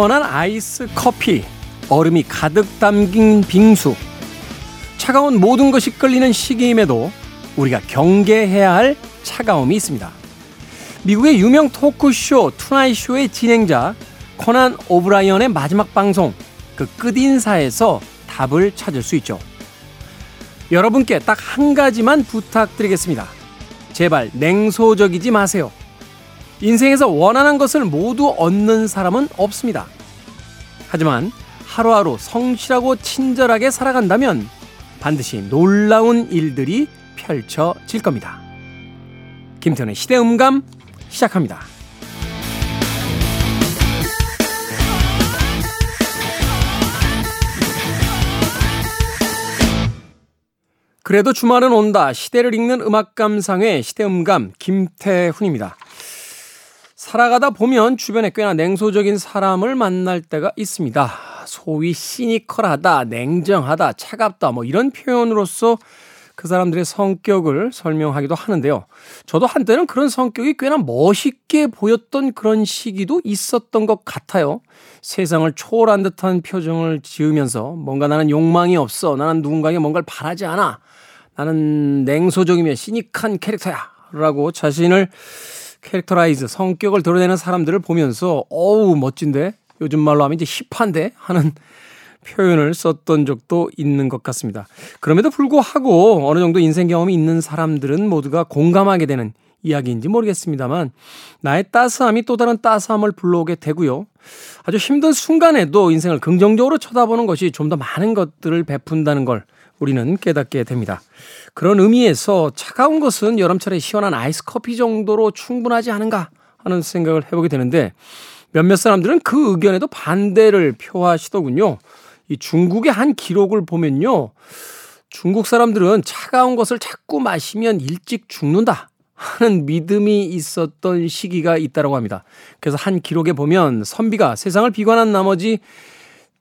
시원한 아이스 커피, 얼음이 가득 담긴 빙수, 차가운 모든 것이 끌리는 시기임에도 우리가 경계해야 할 차가움이 있습니다. 미국의 유명 토크쇼 Tonight Show의 진행자 코난 오브라이언의 마지막 방송 그 끝인사에서 답을 찾을 수 있죠. 여러분께 딱 한 가지만 부탁드리겠습니다. 제발 냉소적이지 마세요. 인생에서 원하는 것을 모두 얻는 사람은 없습니다. 하지만 하루하루 성실하고 친절하게 살아간다면 반드시 놀라운 일들이 펼쳐질 겁니다. 김태훈의 시대음감 시작합니다. 그래도 주말은 온다. 시대를 읽는 음악 감상회 시대음감 김태훈입니다. 살아가다 보면 주변에 꽤나 냉소적인 사람을 만날 때가 있습니다. 소위 시니컬하다, 냉정하다, 차갑다 뭐 이런 표현으로서 그 사람들의 성격을 설명하기도 하는데요. 저도 한때는 그런 성격이 꽤나 멋있게 보였던 그런 시기도 있었던 것 같아요. 세상을 초월한 듯한 표정을 지으면서 뭔가 나는 욕망이 없어. 나는 누군가에게 뭔가를 바라지 않아. 나는 냉소적이며 시닉한 캐릭터야. 라고 자신을 characterize, 성격을 드러내는 사람들을 보면서 어우, 멋진데? 요즘 말로 하면 이제 hip한데? 하는 표현을 썼던 적도 있는 것 같습니다. 그럼에도 불구하고 어느 정도 인생 경험이 있는 사람들은 모두가 공감하게 되는 이야기인지 모르겠습니다만 나의 따스함이 또 다른 따스함을 불러오게 되고요. 아주 힘든 순간에도 인생을 긍정적으로 쳐다보는 것이 좀 더 많은 것들을 베푼다는 걸 우리는 깨닫게 됩니다. 그런 의미에서 차가운 것은 여름철에 시원한 아이스 커피 정도로 충분하지 않은가 하는 생각을 해보게 되는데 몇몇 사람들은 그 의견에도 반대를 표하시더군요. 이 중국의 한 기록을 보면요. 중국 사람들은 차가운 것을 자꾸 마시면 일찍 죽는다 하는 믿음이 있었던 시기가 있다고 합니다. 그래서 한 기록에 보면 선비가 세상을 비관한 나머지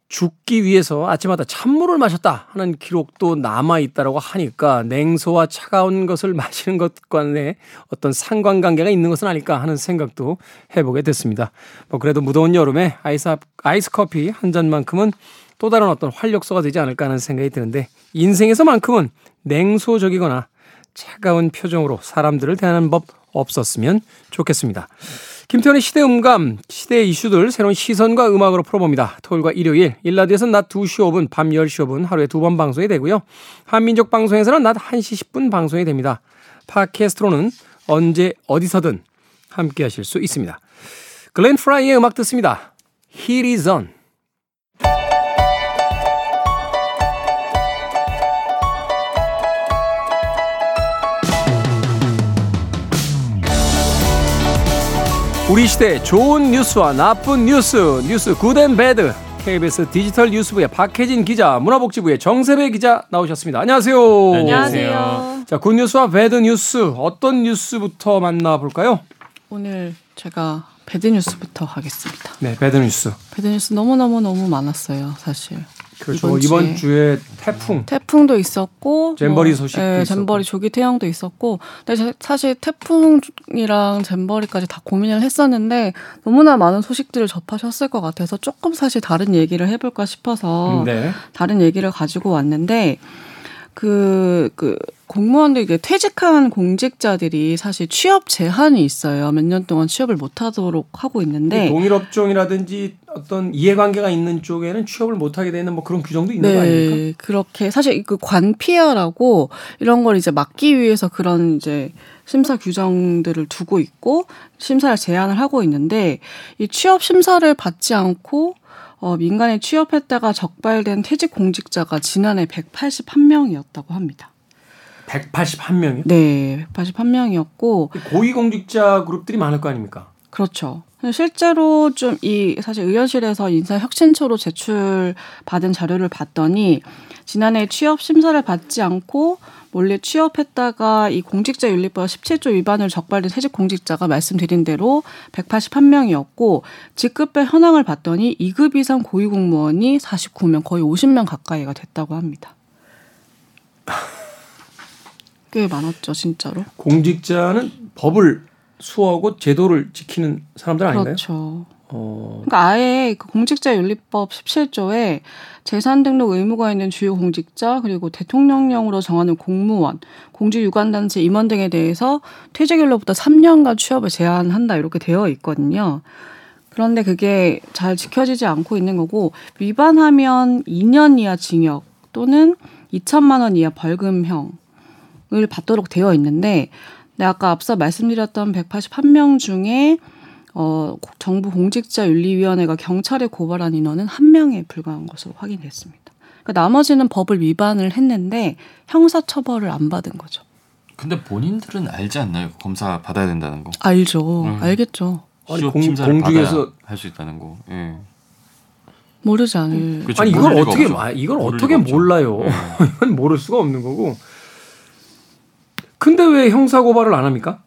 죽기 위해서 아침마다 찬물을 마셨다 하는 기록도 남아 있다라고 하니까 냉소와 차가운 것을 마시는 것과의 어떤 상관관계가 있는 것은 아닐까 하는 생각도 해보게 됐습니다. 뭐 그래도 무더운 여름에 아이스 아이스 커피 한 잔만큼은 또 다른 어떤 활력소가 되지 않을까 하는 생각이 드는데 인생에서만큼은 냉소적이거나 차가운 표정으로 사람들을 대하는 법 없었으면 좋겠습니다. 김태현의 시대 음감, 시대의 이슈들 새로운 시선과 음악으로 풀어봅니다. 토요일과 일요일, 일라디오에서는 낮 2시 5분, 밤 10시 5분 하루에 두 번 방송이 되고요. 한민족 방송에서는 낮 1시 10분 방송이 됩니다. 팟캐스트로는 언제 어디서든 함께 하실 수 있습니다. 글렌 프라이의 음악 듣습니다. Heat is on. 우리 시대 좋은 뉴스와 나쁜 뉴스, 뉴스 good and bad. KBS 디지털 뉴스부의 박혜진 기자, 문화복지부의 정세배 기자 나오셨습니다. 안녕하세요. 안녕하세요. 자, good news와 bad news 어떤 뉴스부터 만나볼까요? 오늘 제가 bad news부터 하겠습니다. 네, bad news. bad news 너무 너무 너무 많았어요, 사실. 그렇죠. 이번, 이번 주 에 태풍. 태풍도 있었고. 잼버리 뭐, 소식도 네, 있었고. 잼버리 조기 퇴영도 있었고. 근데 사실 태풍이랑 잼버리까지 다 고민을 했었는데 너무나 많은 소식들을 접하셨을 것 같아서 조금 사실 다른 얘기를 해볼까 싶어서 네. 다른 얘기를 가지고 왔는데 그, 그, 공무원들, 이게 퇴직한 공직자들이 사실 취업 제한이 있어요. 몇 년 동안 취업을 못 하도록 하고 있는데. 동일업종이라든지 어떤 이해관계가 있는 쪽에는 취업을 못 하게 되는 뭐 그런 규정도 있는 네, 거 아닙니까? 그렇게. 사실 그 관피아라고 이런 걸 이제 막기 위해서 그런 이제 심사 규정들을 두고 있고 심사를 제한을 하고 있는데 이 취업 심사를 받지 않고 어, 민간에 취업했다가 적발된 퇴직 공직자가 지난해 181명이었다고 합니다. 181명이요? 네, 181명이었고 고위공직자 그룹들이 많을 거 아닙니까? 그렇죠. 실제로 좀 이 사실 의원실에서 인사 혁신처로 제출받은 자료를 봤더니 지난해 취업 심사를 받지 않고 몰래 취업했다가 이 공직자윤리법 17조 위반을 적발된 퇴직 공직자가 말씀드린 대로 181명이었고 직급별 현황을 봤더니 2급 이상 고위공무원이 49명, 거의 50명 가까이가 됐다고 합니다. 꽤 많았죠, 진짜로. 공직자는 법을 수호하고 제도를 지키는 사람들 아닌가요? 그렇죠. 어. 그러니까 아예 그 공직자윤리법 17조에 재산 등록 의무가 있는 주요 공직자 그리고 대통령령으로 정하는 공무원, 공직유관단체 임원 등에 대해서 퇴직일로부터 3년간 취업을 제한한다 이렇게 되어 있거든요. 그런데 그게 잘 지켜지지 않고 있는 거고 위반하면 2년 이하 징역 또는 2천만 원 이하 벌금형을 받도록 되어 있는데 네, 아까 앞서 말씀드렸던 181명 중에 어, 정부 공직자 윤리위원회가 경찰에 고발한 인원은 한 명에 불과한 것으로 확인됐습니다. 그러니까 나머지는 법을 위반을 했는데 형사 처벌을 안 받은 거죠. 근데 본인들은 알지 않나요? 검사 받아야 된다는 거. 알죠. 음. 알겠죠. 아니, 공, 공중에서 할 수 있다는 거. 예. 모르지 않을. 그렇죠. 아니 이걸 어떻게 아, 이걸 어떻게 몰라요? 네. 이건 모를 수가 없는 거고. 근데 왜 형사 고발을 안 합니까?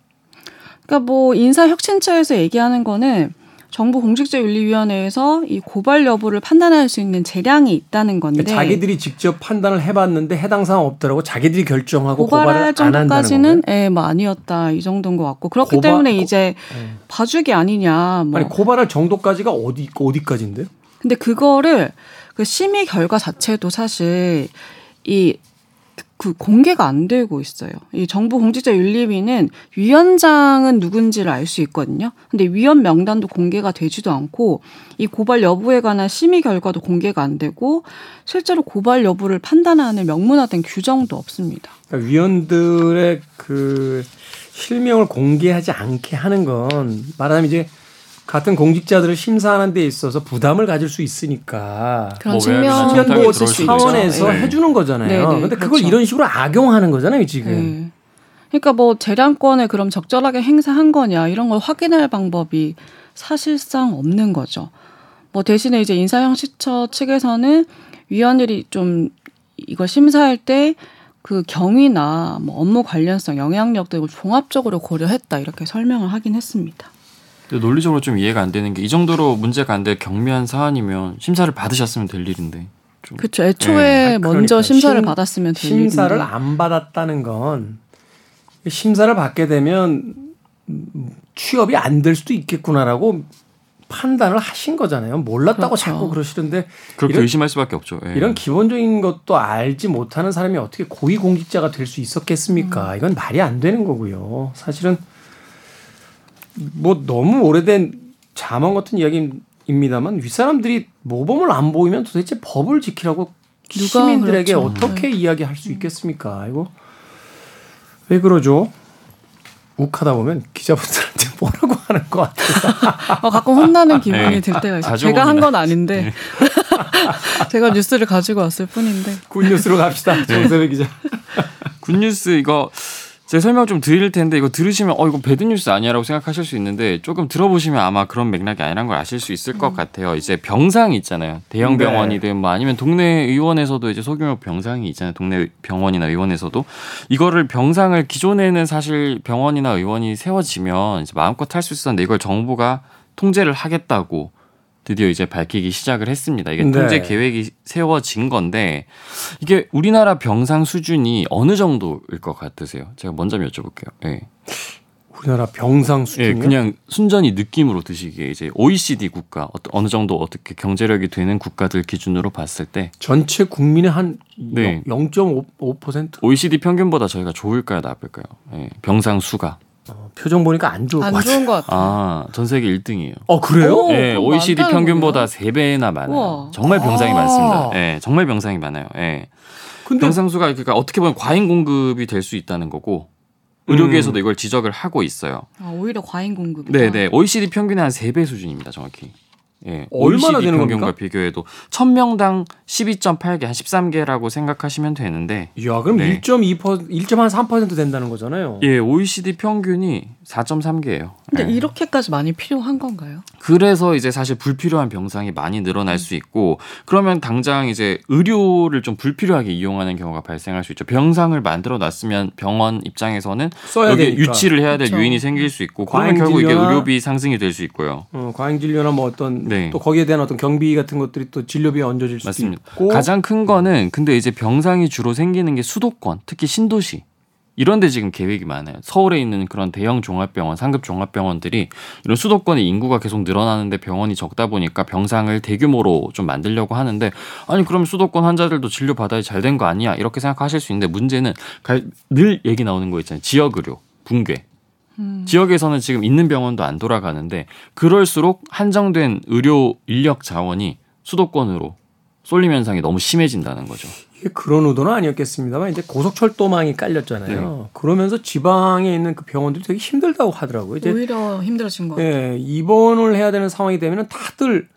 그러니까 뭐 인사 혁신처에서 얘기하는 거는 정부 공직자윤리위원회에서 이 고발 여부를 판단할 수 있는 재량이 있다는 건데 그러니까 자기들이 직접 판단을 해봤는데 해당 사항 없더라고 자기들이 결정하고 고발할 정도까지는 예, 뭐 아니었다 이 정도인 것 같고 그렇기 고발, 때문에 고, 이제 네. 봐주기 아니냐. 뭐. 아니 고발할 정도까지가 어디 어디까지인데요? 근데 그거를 그 심의 결과 자체도 사실 이 그 공개가 안 되고 있어요. 이 정부 공직자 윤리위는 위원장은 누군지를 알 수 있거든요. 근데 위원 명단도 공개가 되지도 않고 이 고발 여부에 관한 심의 결과도 공개가 안 되고 실제로 고발 여부를 판단하는 명문화된 규정도 없습니다. 그러니까 위원들의 그 실명을 공개하지 않게 하는 건 말하자면 이제 같은 공직자들을 심사하는 데 있어서 부담을 가질 수 있으니까 그런 뭐 있을 수 차원에서 네. 해주는 거잖아요. 네, 네, 근데 그걸 그렇죠. 이런 식으로 악용하는 거잖아요, 지금. 네. 그러니까 뭐 재량권을 그럼 적절하게 행사한 거냐 이런 걸 확인할 방법이 사실상 없는 거죠. 뭐 대신에 이제 인사형식처 측에서는 위원들이 좀 이걸 심사할 때 그 경위나 뭐 업무 관련성, 영향력 등을 종합적으로 고려했다 이렇게 설명을 하긴 했습니다. 논리적으로 좀 이해가 안 되는 게 이 정도로 문제가 안 될 경미한 사안이면 심사를 받으셨으면 될 일인데. 그렇죠. 애초에 네. 먼저 그러니까 심사를 심, 받았으면 될 심사를 일인데. 안 받았다는 건 심사를 받게 되면 취업이 안 될 수도 있겠구나라고 판단을 하신 거잖아요. 몰랐다고 그렇죠. 자꾸 그러시는데 그렇게 이런, 의심할 수밖에 없죠. 예. 이런 기본적인 것도 알지 못하는 사람이 어떻게 고위 공직자가 될 수 있었겠습니까? 음. 이건 말이 안 되는 거고요. 사실은 뭐 너무 오래된 자망 같은 이야기입니다만 윗사람들이 모범을 안 보이면 도대체 법을 지키라고 시민들에게 그렇죠. 어떻게 네. 이야기할 수 있겠습니까? 이거 왜 그러죠? 욱하다 보면 기자분들한테 뭐라고 하는 것 같아요. 어, 가끔 혼나는 기분이 네. 들 때가 있어요. 제가 한 건 아닌데 네. 제가 뉴스를 가지고 왔을 뿐인데. good news로 갑시다. 정세배 기자. good news 이거 제가 설명 좀 드릴 텐데 이거 들으시면 어 이거 bad news 아니야라고 생각하실 수 있는데 조금 들어보시면 아마 그런 맥락이 아니란 걸 아실 수 있을 것 음. 같아요. 이제 병상이 있잖아요. 대형 네. 병원이든 뭐 아니면 동네 의원에서도 이제 소규모 병상이 있잖아요. 동네 병원이나 의원에서도 이거를 병상을 기존에는 사실 병원이나 의원이 세워지면 이제 마음껏 할 수 있었는데 이걸 정부가 통제를 하겠다고 드디어 이제 밝히기 시작을 했습니다. 이게 네. 통제 계획이 세워진 건데 이게 우리나라 병상 수준이 어느 정도일 것 같으세요? 제가 먼저 여쭤볼게요. 네. 우리나라 병상 수준이 네, 그냥 순전히 느낌으로 드시기에 이제 OECD 국가 어느 정도 어떻게 경제력이 되는 국가들 기준으로 봤을 때 전체 국민의 한 네. 0.5% OECD 평균보다 저희가 좋을까요, 나쁠까요? 네, 병상 수가 어, 표정 보니까 안 좋을 안 것 같아요. 좋은 것 같아요. 아, 전 세계 1등이에요. 어, 그래요? 네, OECD 평균보다 3배나 많아요. 우와. 정말 병상이 아~ 많습니다. 네, 정말 병상이 많아요. 네. 근데 병상수가 그러니까 어떻게 보면 과잉 공급이 될 수 있다는 거고 의료계에서도 음. 이걸 지적을 하고 있어요. 아, 오히려 과잉 공급. 네, 네. OECD 평균의 한 3배 수준입니다, 정확히. 예, 얼마나 되는 겁니까? 비교해도 1000명당 12.8개, 한 13개라고 생각하시면 되는데. 야, 그럼 네. 1.2% 1.3% 된다는 거잖아요. 예, OECD 평균이 4.3개예요. 근데 예. 이렇게까지 많이 필요한 건가요? 그래서 이제 사실 불필요한 병상이 많이 늘어날 음. 수 있고 그러면 당장 이제 의료를 좀 불필요하게 이용하는 경우가 발생할 수 있죠. 병상을 만들어 놨으면 병원 입장에서는 여기 되니까. 유치를 해야 될 그렇죠. 요인이 생길 수 있고 그러면 결국 이게 의료비 상승이 될 수 있고요. 어, 과잉 진료나 뭐 어떤 네. 또 거기에 대한 어떤 경비 같은 것들이 또 진료비에 얹어질 수도 있고 가장 큰 거는 근데 이제 병상이 주로 생기는 게 수도권, 특히 신도시 이런데 지금 계획이 많아요. 서울에 있는 그런 대형 종합병원, 상급 종합병원들이 이런 수도권의 인구가 계속 늘어나는데 병원이 적다 보니까 병상을 대규모로 좀 만들려고 하는데 아니 그럼 수도권 환자들도 진료 받아야 잘 된 거 아니야 이렇게 생각하실 수 있는데 문제는 늘 얘기 나오는 거 있잖아요. 지역 의료 붕괴. 음. 지역에서는 지금 있는 병원도 안 돌아가는데 그럴수록 한정된 의료 인력 자원이 수도권으로 쏠림 현상이 너무 심해진다는 거죠. 이게 그런 의도는 아니었겠습니다만 이제 고속철도망이 깔렸잖아요. 네. 그러면서 지방에 있는 그 병원들이 되게 힘들다고 하더라고요. 이제 오히려 힘들어진 거 같아요. 예, 입원을 해야 되는 상황이 되면은 다들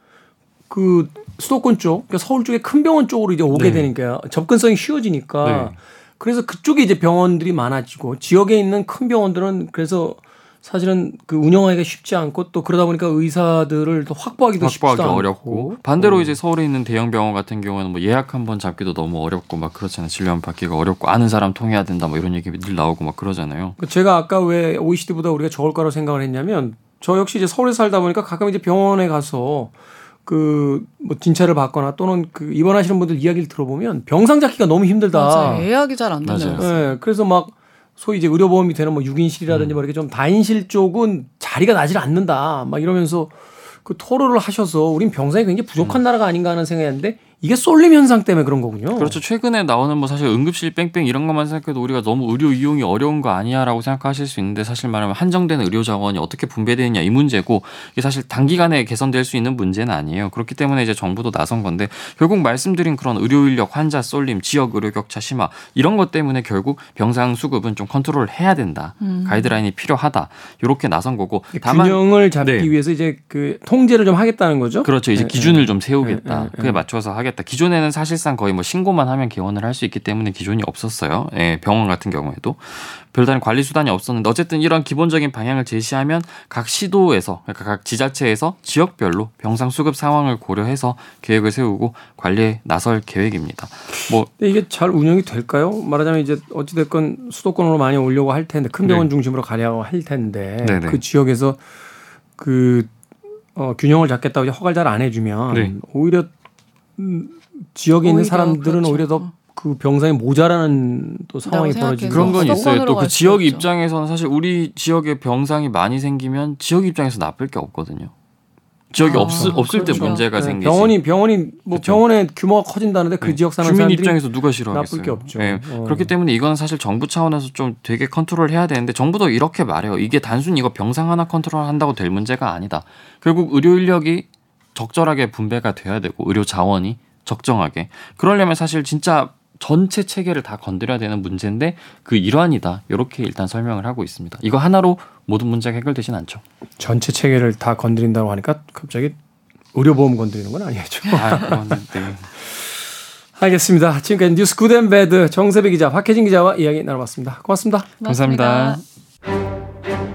그 수도권 쪽, 그러니까 서울 쪽에 큰 병원 쪽으로 이제 오게 네. 되니까 접근성이 쉬워지니까 네. 그래서 그쪽에 이제 병원들이 많아지고 지역에 있는 큰 병원들은 그래서 사실은 그 운영하기가 쉽지 않고 또 그러다 보니까 의사들을 또 확보하기도 확보하기 쉽지도 어렵고 반대로 어. 이제 서울에 있는 대형 병원 같은 경우는 뭐 예약 한 번 잡기도 너무 어렵고 막 그렇잖아요 진료 한 받기가 어렵고 아는 사람 통해야 된다 뭐 이런 얘기 늘 나오고 막 그러잖아요. 그 제가 아까 왜 OECD보다 우리가 적을 거라고 생각을 했냐면 저 역시 이제 서울에 살다 보니까 가끔 이제 병원에 가서 그뭐 진찰을 받거나 또는 그 입원하시는 분들 이야기를 들어보면 병상 잡기가 너무 힘들다. 맞아요. 예약이 잘 안 되죠. 네, 그래서 막 소위 이제 의료보험이 되는 뭐 6인실이라든지 음. 뭐 이렇게 좀 다인실 쪽은 자리가 나질 않는다. 막 이러면서 그 토로를 하셔서 우린 병상이 굉장히 부족한 음. 나라가 아닌가 하는 생각이었는데 이게 쏠림 현상 때문에 그런 거군요. 그렇죠. 최근에 나오는 뭐 사실 응급실 뺑뺑 이런 것만 생각해도 우리가 너무 의료 이용이 어려운 거 아니야라고 생각하실 수 있는데 사실 말하면 한정된 의료 자원이 어떻게 분배되느냐 이 문제고 이게 사실 단기간에 개선될 수 있는 문제는 아니에요. 그렇기 때문에 이제 정부도 나선 건데 결국 말씀드린 그런 의료 인력 환자 쏠림, 지역 의료 격차 심화 이런 것 때문에 결국 병상 수급은 좀 컨트롤 해야 된다. 음. 가이드라인이 필요하다. 이렇게 나선 거고 다만 균형을 잡기 네. 위해서 이제 그 통제를 좀 하겠다는 거죠. 그렇죠. 이제 네, 기준을 네. 좀 세우겠다. 네, 네, 그에 맞춰서 하겠다. 하겠다. 기존에는 사실상 거의 뭐 신고만 하면 개원을 할 수 있기 때문에 기존이 없었어요. 예, 병원 같은 경우에도 별다른 관리 수단이 없었는데 어쨌든 이런 기본적인 방향을 제시하면 각 시도에서 그러니까 각 지자체에서 지역별로 병상 수급 상황을 고려해서 계획을 세우고 관리에 나설 계획입니다. 뭐 이게 잘 운영이 될까요? 말하자면 이제 어찌 됐건 수도권으로 많이 오려고 할 텐데 큰 병원 네. 중심으로 가려고 할 텐데 네네. 그 지역에서 그 어, 균형을 잡겠다고 허가를 잘 안 해주면 네. 오히려 지역에 있는 사람들은 그렇죠. 오히려 더 그 병상이 모자라는 또 상황이 벌어지고 그런 건 있어요. 또 그 지역 입장에서는 사실 우리 지역에 병상이 많이 생기면 지역 입장에서 나쁠 게 없거든요. 지역이 아, 없을 없을 그렇죠. 때 문제가 네. 생기지. 병원이 병원이 뭐 그렇죠. 병원의 규모가 커진다는데 그 네. 지역 사는 주민 입장에서 누가 싫어하겠어요. 나쁠 게 없죠. 네. 어. 그렇기 때문에 이건 사실 정부 차원에서 좀 되게 컨트롤 해야 되는데 정부도 이렇게 말해요. 이게 단순히 이거 병상 하나 컨트롤 한다고 될 문제가 아니다. 결국 의료 인력이 적절하게 분배가 돼야 되고 의료 자원이 적정하게 그러려면 사실 진짜 전체 체계를 다 건드려야 되는 문제인데 그 일환이다. 이렇게 일단 설명을 하고 있습니다. 이거 하나로 모든 문제가 해결되진 않죠. 전체 체계를 다 건드린다고 하니까 갑자기 의료보험 건드리는 건 아니죠. 아, 네. 알겠습니다. 지금까지 뉴스 Good and Bad 정세배 기자, 박혜진 기자와 이야기 나눠봤습니다. 고맙습니다. 고맙습니다. 감사합니다.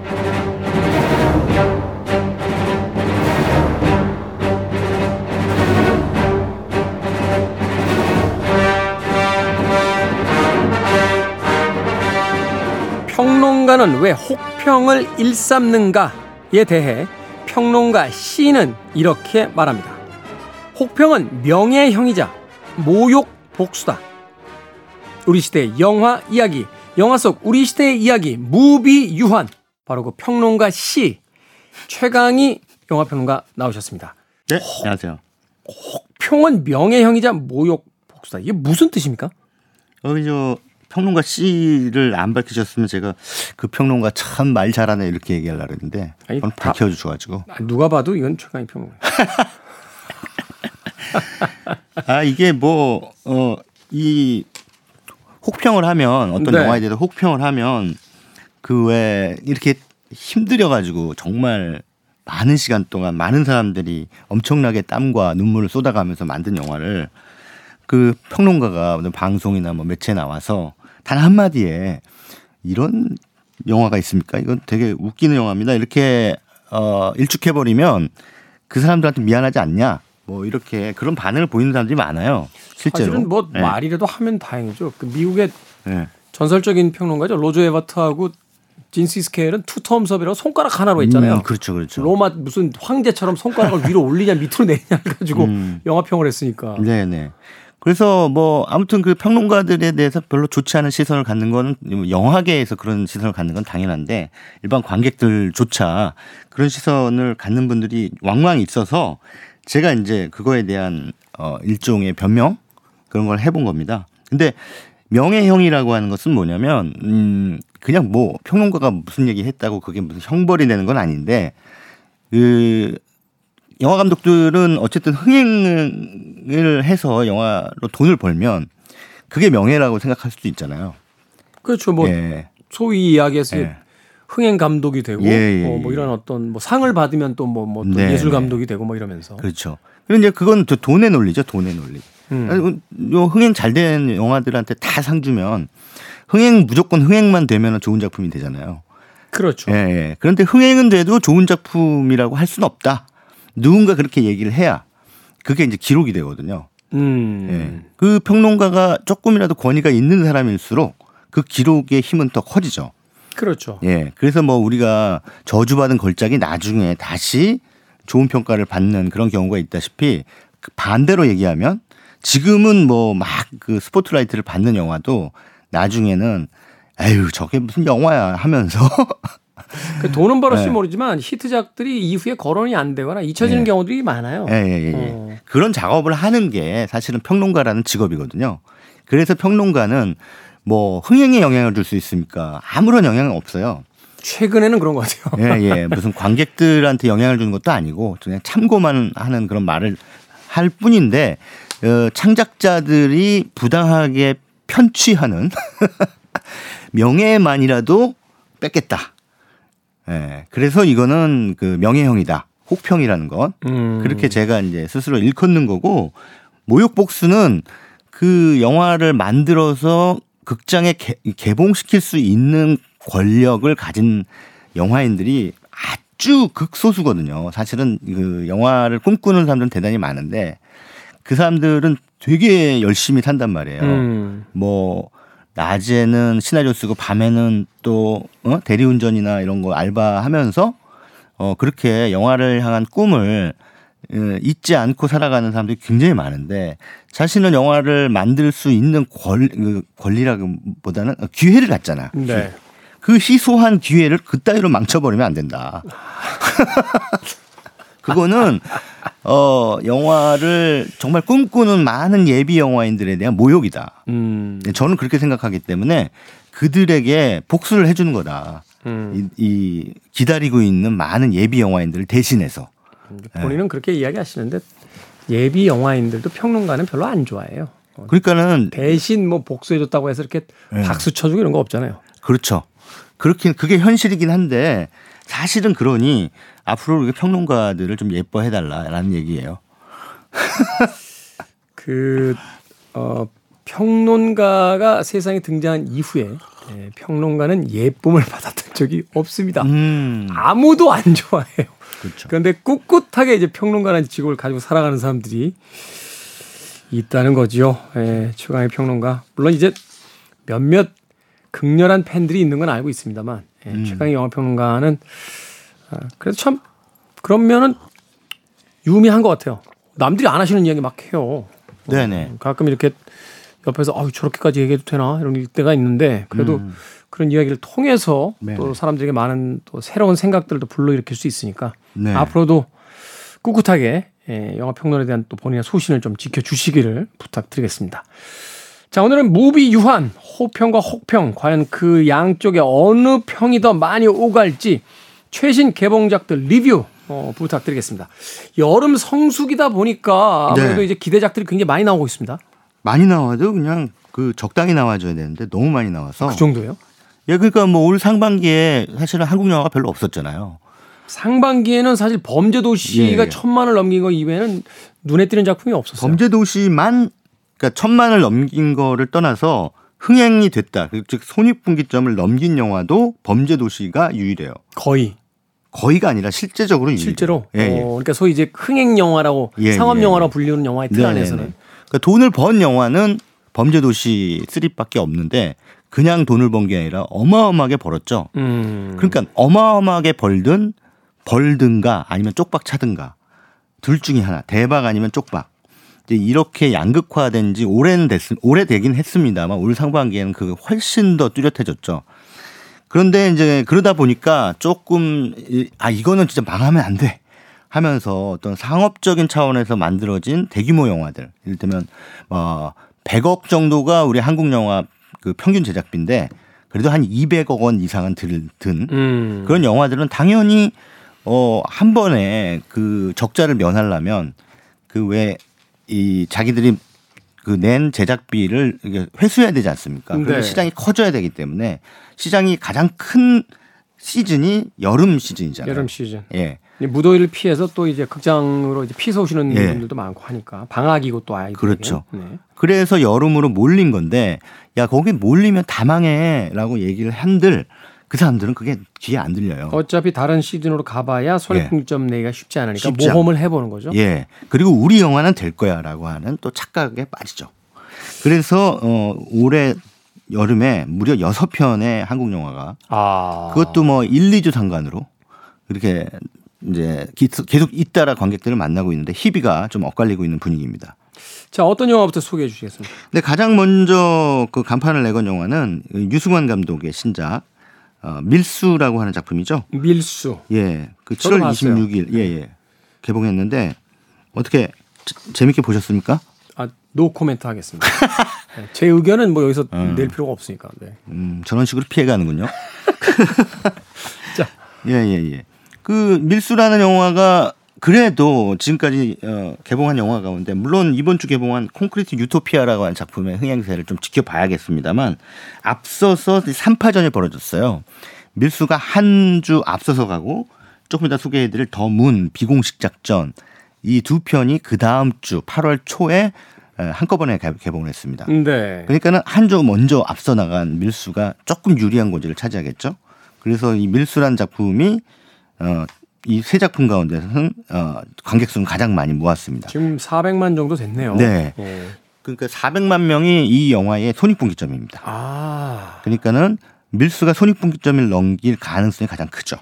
평론가는 왜 혹평을 일삼는가에 대해 평론가 C는 이렇게 말합니다. 혹평은 명예형이자 모욕 복수다. 우리 시대의 영화 이야기, 영화 속 우리 시대의 이야기, 무비 유한. 바로 그 평론가 C 최강희 영화평론가 나오셨습니다. 네, 안녕하세요. 혹평은 명예형이자 모욕 복수다. 이게 무슨 뜻입니까? 어, 저 평론가 C를 안 밝히셨으면 제가 그 평론가 참 말 잘하네 이렇게 얘기하려고 했는데 아니, 밝혀주셔가지고 아, 누가 봐도 이건 최강희 평론가. 아 이게 뭐 어 이 혹평을 하면 어떤 네. 영화에 대해서 혹평을 하면 그 왜 이렇게 힘들여 가지고 정말 많은 시간 동안 많은 사람들이 엄청나게 땀과 눈물을 쏟아가면서 만든 영화를 그 평론가가 방송이나 뭐 매체에 나와서 단 한마디에 이런 영화가 있습니까? 이건 되게 웃기는 영화입니다. 이렇게 어 일축해 버리면 그 사람들한테 미안하지 않냐? 뭐 이렇게 그런 반응을 보이는 사람들이 많아요. 실제로. 사실은 뭐 네. 말이라도 하면 다행이죠. 그 미국의 네. 전설적인 평론가죠. 로저 에바트하고 진시 스케일은 투텀섭이라고 손가락 하나로 했잖아요. 음, 그렇죠, 그렇죠. 로마 무슨 황제처럼 손가락을 위로 올리냐 밑으로 내냐 가지고 음. 영화 평을 했으니까. 네, 네. 그래서 뭐 아무튼 그 평론가들에 대해서 별로 좋지 않은 시선을 갖는 거는 영화계에서 그런 시선을 갖는 건 당연한데 일반 관객들조차 그런 시선을 갖는 분들이 왕왕 있어서 제가 이제 그거에 대한 어 일종의 변명 그런 걸 해본 겁니다. 근데 명예형이라고 하는 것은 뭐냐면 음 그냥 뭐 평론가가 무슨 얘기 했다고 그게 무슨 형벌이 되는 건 아닌데 그 영화 감독들은 어쨌든 흥행을 해서 영화로 돈을 벌면 그게 명예라고 생각할 수도 있잖아요. 그렇죠. 뭐 예. 소위 이야기해서 예. 흥행 감독이 되고 예, 예, 어, 뭐 예. 이런 어떤 뭐 상을 받으면 또 뭐뭐 네, 예술 네. 감독이 되고 뭐 이러면서. 그렇죠. 그런데 그건 또 돈의 논리죠. 돈의 논리. 음. 요 흥행 잘 된 영화들한테 다 상 주면 흥행 무조건 흥행만 되면 좋은 작품이 되잖아요. 그렇죠. 예, 예. 그런데 흥행은 돼도 좋은 작품이라고 할 수는 없다. 누군가 그렇게 얘기를 해야 그게 이제 기록이 되거든요. 음. 예. 그 평론가가 조금이라도 권위가 있는 사람일수록 그 기록의 힘은 더 커지죠. 그렇죠. 예. 그래서 뭐 우리가 저주받은 걸작이 나중에 다시 좋은 평가를 받는 그런 경우가 있다시피 그 반대로 얘기하면 지금은 뭐 막 그 스포트라이트를 받는 영화도 나중에는 에휴 저게 무슨 영화야 하면서 그 돈은 벌었을지 예. 모르지만 히트작들이 이후에 거론이 안 되거나 잊혀지는 예. 경우들이 많아요. 예, 예, 예, 예. 어. 그런 작업을 하는 게 사실은 평론가라는 직업이거든요. 그래서 평론가는 뭐 흥행에 영향을 줄 수 있습니까? 아무런 영향은 없어요. 최근에는 그런 것 같아요. 예, 예. 무슨 관객들한테 영향을 주는 것도 아니고 그냥 참고만 하는 그런 말을 할 뿐인데 어, 창작자들이 부당하게 편취하는 명예만이라도 뺏겠다. 예. 그래서 이거는 그 명예형이다. 혹평이라는 건. 음. 그렇게 제가 이제 스스로 일컫는 거고 모욕 복수는 그 영화를 만들어서 극장에 개, 개봉시킬 수 있는 권력을 가진 영화인들이 아주 극소수거든요. 사실은 그 영화를 꿈꾸는 사람들은 대단히 많은데 그 사람들은 되게 열심히 산단 말이에요. 음. 뭐 낮에는 시나리오 쓰고 밤에는 또 어? 대리운전이나 이런 거 알바하면서 어 그렇게 영화를 향한 꿈을 어, 잊지 않고 살아가는 사람들이 굉장히 많은데 자신은 영화를 만들 수 있는 권, 그 권리라기보다는 기회를 갖잖아. 네. 그 희소한 기회를 그따위로 망쳐버리면 안 된다. 그거는 어 영화를 정말 꿈꾸는 많은 예비 영화인들에 대한 모욕이다. 음. 저는 그렇게 생각하기 때문에 그들에게 복수를 해주는 거다. 음. 이, 이 기다리고 있는 많은 예비 영화인들을 대신해서. 본인은 그렇게 이야기하시는데 예비 영화인들도 평론가는 별로 안 좋아해요. 어, 그러니까는 대신 뭐 복수해줬다고 해서 이렇게 네. 박수 쳐주고 이런 거 없잖아요. 그렇죠. 그렇긴 그게 현실이긴 한데 사실은 그러니 앞으로 우리 평론가들을 좀 예뻐해 달라라는 얘기예요. 그, 어, 평론가가 세상에 등장한 이후에 예, 평론가는 예쁨을 받았던 적이 없습니다. 음. 아무도 안 좋아해요. 그렇죠. 그런데 꿋꿋하게 이제 평론가라는 직업을 가지고 살아가는 사람들이 있다는 거죠. 예, 최강의 평론가. 물론 이제 몇몇 극렬한 팬들이 있는 건 알고 있습니다만 예, 음. 최강의 영화 평론가는 아, 그래도 참 그런 면은 유미한 것 같아요. 남들이 안 하시는 이야기 막 해요. 네네. 가끔 이렇게 옆에서 아 저렇게까지 얘기해도 되나 이런 때가 있는데 그래도 음. 그런 이야기를 통해서 네네. 또 사람들에게 많은 또 새로운 생각들도 불러일으킬 수 있으니까 네. 앞으로도 꿋꿋하게 예, 영화 평론에 대한 또 본인의 소신을 좀 지켜주시기를 부탁드리겠습니다. 자 오늘은 무비 유한 호평과 혹평 과연 그 양쪽에 어느 평이 더 많이 오갈지 최신 개봉작들 리뷰 어, 부탁드리겠습니다. 여름 성수기다 보니까 아무래도 네. 이제 기대작들이 굉장히 많이 나오고 있습니다. 많이 나와도 그냥 그 적당히 나와줘야 되는데 너무 많이 나와서. 그 정도요? 예, 그러니까 뭐 올 상반기에 사실은 한국 영화가 별로 없었잖아요. 상반기에는 사실 범죄도시가 예, 예. 천만을 넘긴 거 이외에는 눈에 띄는 작품이 없었어요. 범죄도시만 그러니까 천만을 넘긴 거를 떠나서 흥행이 됐다. 즉 손익분기점을 넘긴 영화도 범죄도시가 유일해요. 거의 거의가 아니라 실제적으로. 실제로. 예, 예. 어, 그러니까 소위 이제 흥행 영화라고 예, 상업 예, 영화라고 예. 불리는 영화의 틀. 안에서는 그러니까 돈을 번 영화는 범죄도시 3밖에 없는데 그냥 돈을 번 게 아니라 어마어마하게 벌었죠. 음. 그러니까 어마어마하게 벌든 벌든가 아니면 쪽박 차든가 둘 중에 하나 대박 아니면 쪽박 이제 이렇게 양극화된 지 오래는 됐, 오래되긴 했습니다만 올 상반기에는 그 훨씬 더 뚜렷해졌죠. 그런데 이제 그러다 보니까 조금 아 이거는 진짜 망하면 안 돼. 하면서 어떤 상업적인 차원에서 만들어진 대규모 영화들, 이를테면 어 100억 정도가 우리 한국 영화 그 평균 제작비인데 그래도 한 200억 원 이상은 들, 든 음. 그런 영화들은 당연히 어한 번에 그 적자를 면하려면 그 왜 이 자기들이 그 낸 제작비를 회수해야 되지 않습니까? 그리고 네. 시장이 커져야 되기 때문에 시장이 가장 큰 시즌이 여름 시즌이잖아요. 여름 시즌. 예. 이 무더위를 피해서 또 이제 극장으로 이제 피서 오시는 예. 분들도 많고 하니까 방학이고 또 아이들 그렇죠. 네. 그래서 여름으로 몰린 건데 야 거기 몰리면 다 망해라고 얘기를 한들 그 사람들은 그게 귀에 안 들려요. 어차피 다른 시즌으로 가봐야 손익분기점 내기가 쉽지 않으니까 예. 쉽지 않- 모험을 해보는 거죠. 예. 그리고 우리 영화는 될 거야라고 하는 또 착각에 빠지죠. 그래서 어 올해 여름에 무려 여섯 편의 한국 영화가 아 그것도 뭐 1, 2주 상관으로 이렇게 이제 계속 잇따라 관객들을 만나고 있는데 희비가 좀 엇갈리고 있는 분위기입니다. 자 어떤 영화부터 소개해 주시겠습니까? 근데 가장 먼저 그 간판을 내건 영화는 류승완 감독의 신작 어, 밀수라고 하는 작품이죠. 밀수. 예, 그 저도 7월 봤어요. 26일 예, 예. 개봉했는데 어떻게 재- 재밌게 보셨습니까? 아, 노 코멘트 하겠습니다. 네, 제 의견은 뭐 여기서 음. 낼 필요가 없으니까. 네. 음, 저런 식으로 피해 가는군요. 자. 예, 예, 예. 그 밀수라는 영화가 그래도 지금까지 어, 개봉한 영화 가운데 물론 이번 주 개봉한 콘크리트 유토피아라고 하는 작품의 흥행세를 좀 지켜봐야겠습니다만 앞서서 3파전이 벌어졌어요. 밀수가 한 주 앞서서 가고 조금 이따 소개해드릴 더문 비공식 작전 이 두 편이 그 다음 주 8월 초에 에, 한꺼번에 개- 개봉을 했습니다. 네. 그러니까는 한 주 먼저 앞서 나간 밀수가 조금 유리한 고지를 차지하겠죠. 그래서 이 밀수란 작품이 어, 이 세 작품 가운데서는 어, 관객 수는 가장 많이 모았습니다. 지금 400만 정도 됐네요. 네. 어. 그러니까 400만 명이 이 영화의 손익분기점입니다. 아, 그러니까는 밀수가 손익분기점을 넘길 가능성이 가장 크죠.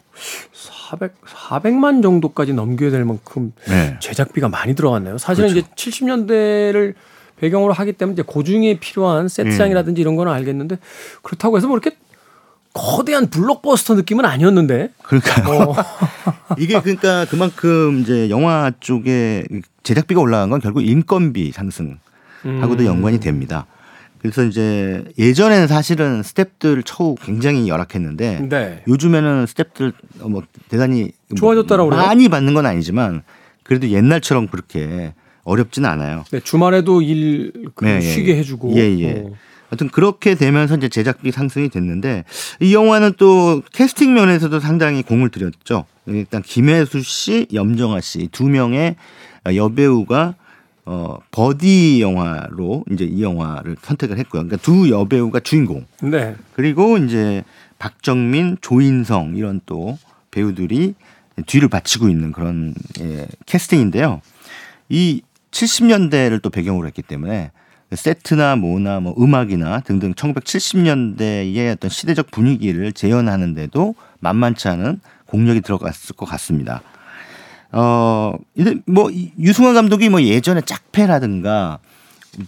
400 400만 정도까지 넘겨야 될 만큼 네. 제작비가 많이 들어갔네요. 사실은 그렇죠. 이제 70년대를 배경으로 하기 때문에 이제 고증에 필요한 세트장이라든지 이런 거는 알겠는데 그렇다고 해서 뭐 이렇게 거대한 블록버스터 느낌은 아니었는데. 그러니까요. 어. 이게 그러니까 그만큼 이제 영화 쪽에 제작비가 올라간 건 결국 인건비 상승하고도 음. 연관이 됩니다. 그래서 이제 예전에는 사실은 스탭들 처우 굉장히 열악했는데 네. 요즘에는 스탭들 뭐 대단히 뭐 좋아졌다라고 그래요? 많이 받는 건 아니지만 그래도 옛날처럼 그렇게 어렵지는 않아요. 네, 주말에도 일그 네, 예, 쉬게 예. 해주고. 예, 예. 어. 하여튼 그렇게 되면서 이제 제작비 상승이 됐는데 이 영화는 또 캐스팅 면에서도 상당히 공을 들였죠. 일단 김혜수 씨, 염정아 씨 두 명의 여배우가 어 버디 영화로 이제 이 영화를 선택을 했고요. 그러니까 두 여배우가 주인공. 네. 그리고 이제 박정민, 조인성 이런 또 배우들이 뒤를 바치고 있는 그런 예, 캐스팅인데요. 이 70년대를 또 배경으로 했기 때문에 세트나 뭐나 뭐 음악이나 등등 1970년대의 어떤 시대적 분위기를 재현하는데도 만만치 않은 공력이 들어갔을 것 같습니다. 어, 근데 뭐 이- 유승환 감독이 뭐 예전에 짝패라든가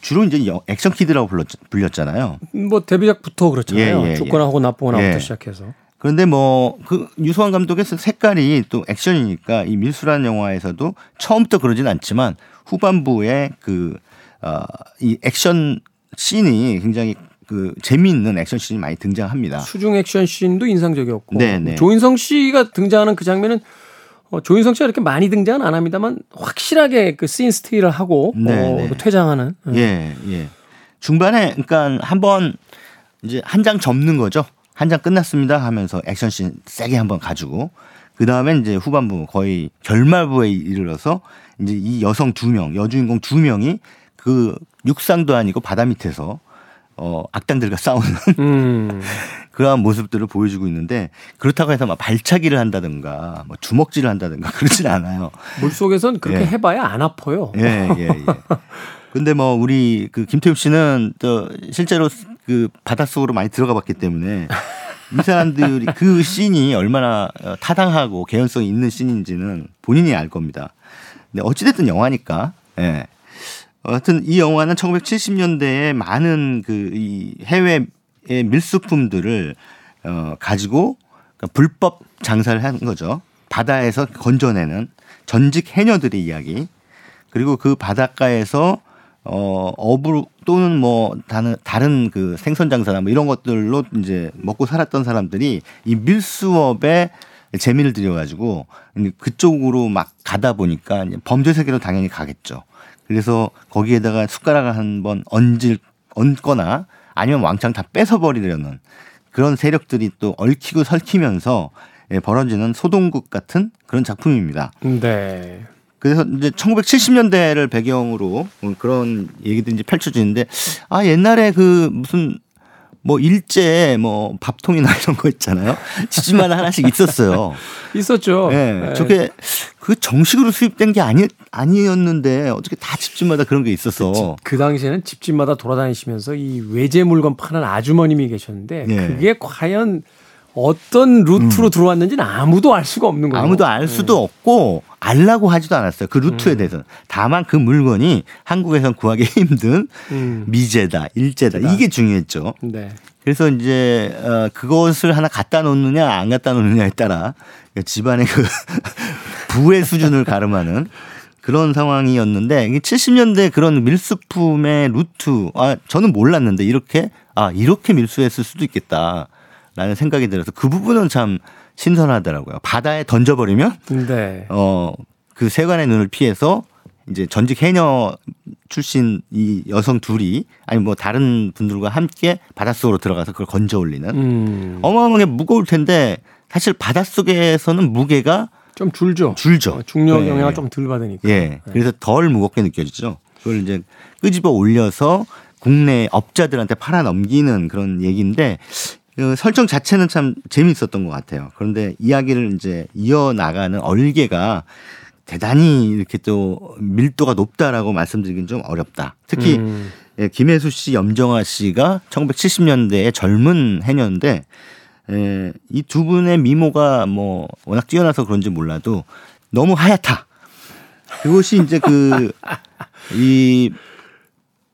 주로 이제 여- 액션 키드라고 불렀, 불렸잖아요. 뭐 데뷔작부터 그렇잖아요. 예, 예, 좋거나 예. 하고 나쁘거나부터 예. 시작해서. 그런데 뭐 그 유수환 감독의 색깔이 또 액션이니까 이 밀수라는 영화에서도 처음부터 그러진 않지만 후반부에 그 어, 이 액션 씬이 굉장히 그 재미있는 액션 씬이 많이 등장합니다. 수중 액션 씬도 인상적이었고 네, 네. 조인성 씨가 등장하는 그 장면은 어, 조인성 씨가 이렇게 많이 등장은 안 합니다만 확실하게 그씬 스틸을 하고 네, 어, 네. 그 퇴장하는 음. 예, 예. 중반에 그러니까 한 번 이제 한 장 접는 거죠. 한 장 끝났습니다 하면서 액션씬 세게 한번 가지고 그 다음에 이제 후반부 거의 결말부에 이르러서 이제 이 여성 두 명, 여주인공 두 명이 그 육상도 아니고 바다 밑에서 어 악당들과 싸우는 음. 그러한 모습들을 보여주고 있는데 그렇다고 해서 막 발차기를 한다든가 뭐 주먹질을 한다든가 그러진 않아요. 물속에선 그렇게 예. 해봐야 안 아파요. 예, 예, 예. 근데 뭐 우리 그 김태욱 씨는 또 실제로 그 바닷속으로 많이 들어가 봤기 때문에 이 사람들이 그 씬이 얼마나 어, 타당하고 개연성이 있는 씬인지는 본인이 알 겁니다. 근데 어찌됐든 영화니까, 예. 어, 하여튼 이 영화는 1970년대에 많은 그 이 해외의 밀수품들을 어, 가지고 그러니까 불법 장사를 한 거죠. 바다에서 건져내는 전직 해녀들의 이야기. 그리고 그 바닷가에서 어 어부 또는 뭐 다른 다른 그 생선 장사나 뭐 이런 것들로 이제 먹고 살았던 사람들이 이 밀수업에 재미를 들여가지고 그쪽으로 막 가다 보니까 범죄 세계로 당연히 가겠죠. 그래서 거기에다가 숟가락을 한번 얹을 얹거나 아니면 왕창 다 뺏어버리려는 그런 세력들이 또 얽히고 설키면서 예, 벌어지는 소동국 같은 그런 작품입니다. 네. 그래서 이제 1970년대를 배경으로 그런 얘기들이 이제 펼쳐지는데 아 옛날에 그 무슨 뭐 일제 뭐 밥통이나 이런 거 있잖아요. 집집마다 하나씩 있었어요. 있었죠. 네, 네. 저게 그 정식으로 수입된 게 아니 아니었는데 어떻게 다 집집마다 그런 게 있었어. 그, 그 당시에는 집집마다 돌아다니시면서 이 외제 물건 파는 아주머님이 계셨는데 네. 그게 과연 어떤 루트로 음. 들어왔는지는 아무도 알 수가 없는 거예요. 아무도 알 수도 음. 없고 알라고 하지도 않았어요. 그 루트에 음. 대해서는. 다만 그 물건이 한국에선 구하기 힘든 음. 미제다, 일제다. 이게 중요했죠. 네. 그래서 이제 어 그것을 하나 갖다 놓느냐 안 갖다 놓느냐에 따라 집안의 그 부의 수준을 가름하는 그런 상황이었는데 70년대 그런 밀수품의 루트 아 저는 몰랐는데 이렇게 아 이렇게 밀수했을 수도 있겠다. 라는 생각이 들어서 그 부분은 참 신선하더라고요. 바다에 던져버리면 네. 어그 세관의 눈을 피해서 이제 전직 해녀 출신 이 여성 둘이 아니 뭐 다른 분들과 함께 바닷속으로 들어가서 그걸 건져 올리는 음. 어마어마하게 무거울 텐데 사실 바닷속에서는 무게가 좀 줄죠. 줄죠. 어, 중력 네. 영향을 좀덜 받으니까. 예. 네. 그래서 덜 무겁게 느껴지죠. 그걸 이제 끄집어 올려서 국내 업자들한테 팔아 넘기는 그런 얘기인데 그 설정 자체는 참 재미있었던 것 같아요. 그런데 이야기를 이제 이어나가는 얼개가 대단히 이렇게 또 밀도가 높다라고 말씀드리긴 좀 어렵다. 특히 음. 예, 김혜수 씨, 염정아 씨가 1970년대에 젊은 해녀인데 예, 이 두 분의 미모가 뭐 워낙 뛰어나서 그런지 몰라도 너무 하얗다. 그것이 이제 그 이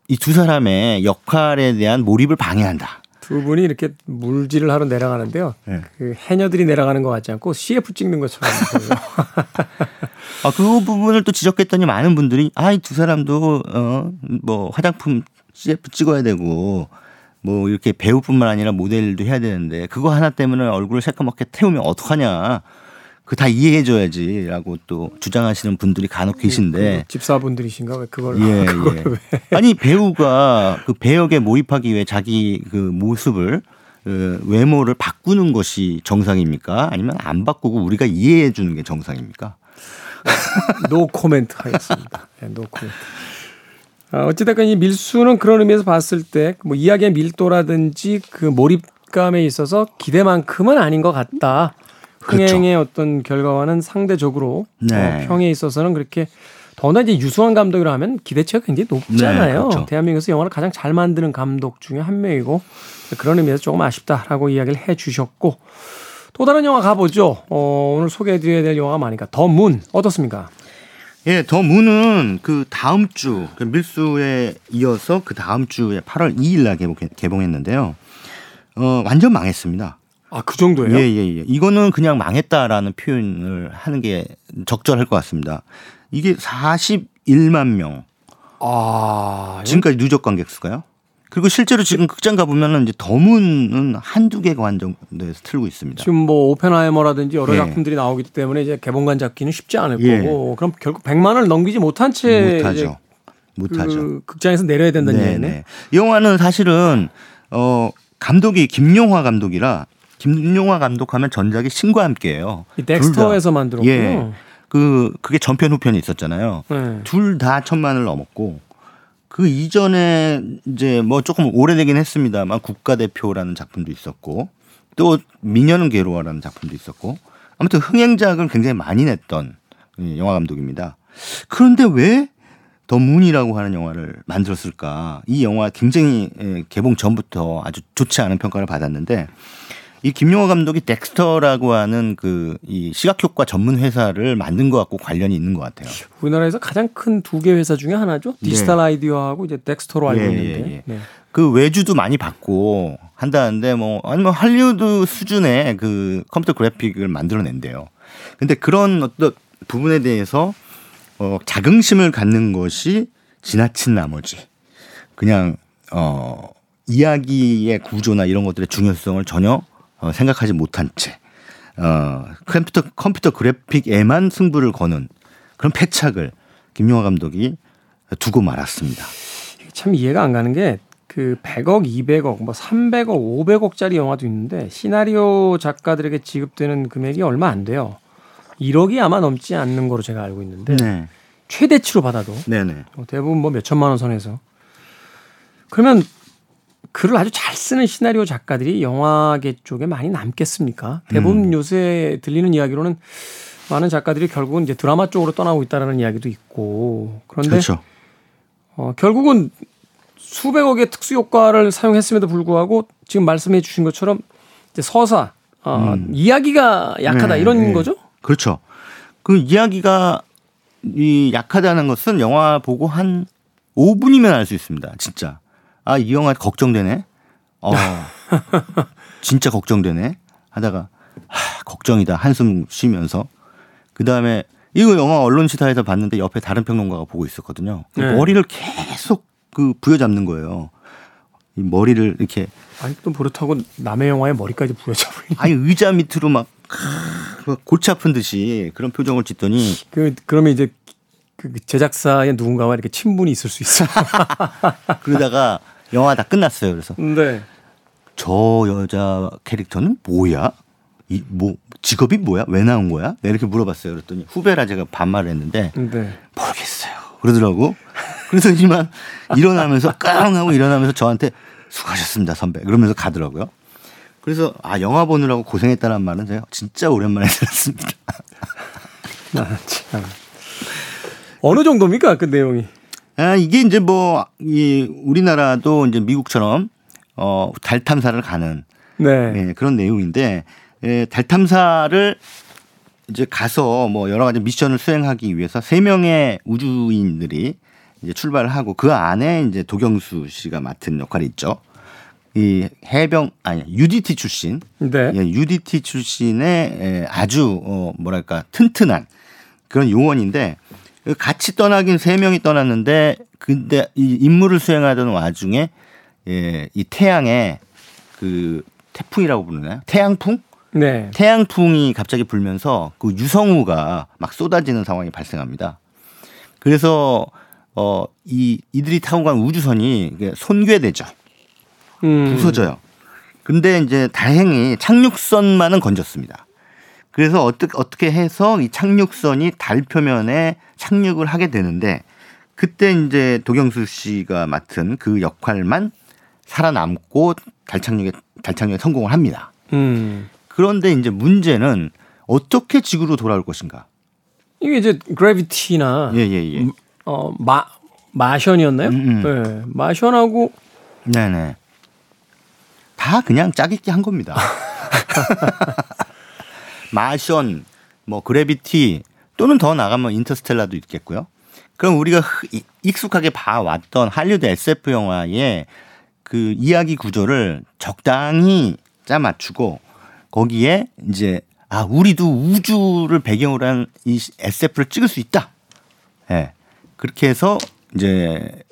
이 두 사람의 역할에 대한 몰입을 방해한다. 두 분이 이렇게 물질을 하러 내려가는데요. 네. 그 해녀들이 내려가는 것 같지 않고 CF 찍는 것처럼. 아, 그 부분을 또 지적했더니 많은 분들이 아, 이 두 사람도 어, 뭐 화장품 CF 찍어야 되고 뭐 이렇게 배우뿐만 아니라 모델도 해야 되는데 그거 하나 때문에 얼굴을 새까맣게 태우면 어떡하냐. 그 다 이해해줘야지라고 또 주장하시는 분들이 간혹 계신데 그 집사분들이신가 왜 그걸 예, 예. 아니 배우가 그 배역에 몰입하기 위해 자기 그 모습을 그 외모를 바꾸는 것이 정상입니까? 아니면 안 바꾸고 우리가 이해해 주는 게 정상입니까? 노 코멘트 하겠습니다. 네, 노 코멘트. 아, 어찌됐건 이 밀수는 그런 의미에서 봤을 때 뭐 이야기의 밀도라든지 그 몰입감에 있어서 기대만큼은 아닌 것 같다. 흥행의 그렇죠. 어떤 결과와는 상대적으로 네. 어, 평에 있어서는 그렇게 더나 이제 류승완 감독이라 하면 기대치가 굉장히 높잖아요. 네, 그렇죠. 대한민국에서 영화를 가장 잘 만드는 감독 중에 한 명이고 그런 의미에서 조금 아쉽다라고 이야기를 해 주셨고 또 다른 영화 가보죠. 어, 오늘 소개해드려야 될 영화가 많으니까 더 문 어떻습니까? 예, 더 문은 그 다음 주 그 밀수에 이어서 그 다음 주에 8월 2일 날 개봉, 개봉했는데요. 어, 완전 망했습니다. 아, 그 정도예요? 예, 예, 예. 이거는 그냥 망했다라는 표현을 하는 게 적절할 것 같습니다. 이게 41만 명. 아. 지금까지 누적 관객 수가요? 그리고 실제로 지금 극장 가보면은 이제 더문은 한두 개 관정도에서 틀고 있습니다. 지금 뭐 오펜하이머라든지 여러 예. 작품들이 나오기 때문에 이제 개봉관 잡기는 쉽지 않을 예. 거고 그럼 결국 100만을 넘기지 못한 채 못하죠. 못하죠. 그 극장에서 내려야 된다는 네, 얘기네. 네. 이 영화는 사실은 어 감독이 김용화 감독이라 김용화 감독하면 전작이 신과 함께예요. 덱스터에서 만들었고 예. 그 그게 전편 후편이 있었잖아요. 네. 둘다 천만을 넘었고 그 이전에 이제 뭐 조금 오래되긴 했습니다만 국가대표라는 작품도 있었고 또 미녀는 괴로워라는 작품도 있었고 아무튼 흥행작을 굉장히 많이 냈던 영화 감독입니다. 그런데 왜 더 문이라고 하는 영화를 만들었을까? 이 영화 굉장히 예, 개봉 전부터 아주 좋지 않은 평가를 받았는데 이 김용화 감독이 덱스터라고 하는 그 이 시각 효과 전문 회사를 만든 것하고 관련이 있는 것 같아요. 우리나라에서 가장 큰 두 개 회사 중에 하나죠. 디지털 아이디어하고 이제 덱스터로 알고 예, 있는데. 예, 예. 네. 그 외주도 많이 받고 한다는데 뭐 아니면 할리우드 수준의 그 컴퓨터 그래픽을 만들어낸대요. 근데 그런 어떤 부분에 대해서 어 자긍심을 갖는 것이 지나친 나머지 그냥 어 이야기의 구조나 이런 것들의 중요성을 전혀 어, 생각하지 못한 채 어, 컴퓨터 컴퓨터 그래픽에만 승부를 거는 그런 패착을 김용화 감독이 두고 말았습니다. 참 이해가 안 가는 게 그 100억, 200억, 뭐 300억, 500억짜리 영화도 있는데 시나리오 작가들에게 지급되는 금액이 얼마 안 돼요. 1억이 아마 넘지 않는 거로 제가 알고 있는데 네, 최대치로 받아도 네네. 뭐 대부분 뭐 몇 천만 원 선에서 그러면 글을 아주 잘 쓰는 시나리오 작가들이 영화계 쪽에 많이 남겠습니까? 대부분 요새 들리는 이야기로는 많은 작가들이 결국은 이제 드라마 쪽으로 떠나고 있다라는 이야기도 있고 그런데 그렇죠. 어, 결국은 수백억의 특수 효과를 사용했음에도 불구하고 지금 말씀해 주신 것처럼 이제 서사 어, 이야기가 약하다 네, 이런 네. 거죠? 그렇죠. 그 이야기가 이 약하다는 것은 영화 보고 한 5분이면 알 수 있습니다. 진짜. 아, 이 영화 걱정되네. 어. 진짜 걱정되네. 하다가 하, 걱정이다. 한숨 쉬면서 그다음에 이거 영화 언론 시사에서 봤는데 옆에 다른 평론가가 보고 있었거든요. 그 네. 머리를 계속 그 부여잡는 거예요. 이 머리를 이렇게 아니 또 버릇하고 남의 영화에 머리까지 부여잡고 아니 의자 밑으로 막 크, 막 골치 아픈 듯이 그런 표정을 짓더니 그 그러면 이제 그 제작사의 누군가와 이렇게 친분이 있을 수 있어요. 그러다가 영화 다 끝났어요. 그래서 네. 저 여자 캐릭터는 뭐야? 이 뭐 직업이 뭐야? 왜 나온 거야? 내가 이렇게 물어봤어요. 그랬더니 후배라 제가 반말을 했는데 네. 모르겠어요. 그러더라고. 그래서 이만 일어나면서 깡 하고 일어나면서 저한테 수고하셨습니다, 선배. 그러면서 가더라고요. 그래서 아 영화 보느라고 고생했다는 말은 제가 진짜 오랜만에 들었습니다. 아, 참. 어느 정도입니까 그 내용이? 아, 이게 이제 뭐, 이, 우리나라도 이제 미국처럼, 어, 달 탐사를 가는, 네. 예, 그런 내용인데, 예, 달 탐사를 이제 가서 뭐 여러 가지 미션을 수행하기 위해서 세 명의 우주인들이 이제 출발을 하고 그 안에 이제 도경수 씨가 맡은 역할이 있죠. 이 해병, 아니, UDT 출신, 네. 예, UDT 출신의 예, 아주 어 뭐랄까 튼튼한 그런 요원인데 그 같이 떠나긴 세 명이 떠났는데 근데 이 임무를 수행하던 와중에 예, 이 태양에 그 태풍이라고 부르나요? 태양풍? 네. 태양풍이 갑자기 불면서 그 유성우가 막 쏟아지는 상황이 발생합니다. 그래서 어 이 이들이 타고 간 우주선이 손괴되죠. 음. 부서져요. 근데 이제 다행히 착륙선만은 건졌습니다. 그래서 어떻게 어떻게 해서 이 착륙선이 달 표면에 착륙을 하게 되는데 그때 이제 도경수 씨가 맡은 그 역할만 살아남고 달 착륙에 달 착륙에 성공을 합니다. 음. 그런데 이제 문제는 어떻게 지구로 돌아올 것인가? 이게 이제 그래비티나 예, 예, 예. 어, 마 마션이었나요? 음, 네. 마션하고 네, 네. 다 그냥 짜깁기 한 겁니다. 마션, 뭐 그래비티 또는 더 나가면 인터스텔라도 있겠고요. 그럼 우리가 익숙하게 봐왔던 할리우드 SF 영화의 그 이야기 구조를 적당히 짜 맞추고 거기에 이제 아 우리도 우주를 배경으로 한 이 SF를 찍을 수 있다. 예. 그렇게 해서 이제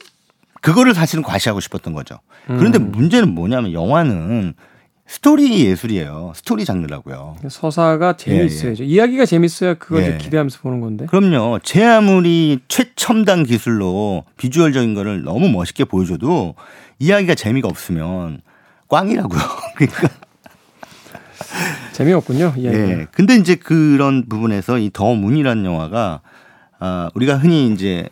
그거를 사실은 과시하고 싶었던 거죠. 그런데 문제는 뭐냐면 영화는 스토리 예술이에요. 스토리 장르라고요. 서사가 재미있어야죠. 이야기가 재밌어야 그걸 예. 기대하면서 보는 건데. 그럼요. 제 아무리 최첨단 기술로 비주얼적인 거를 너무 멋있게 보여줘도 이야기가 재미가 없으면 꽝이라고요. 그러니까 재미없군요. 이야기가. 예. 근데 이제 그런 부분에서 이 더 문이라는 영화가 아, 우리가 흔히 이제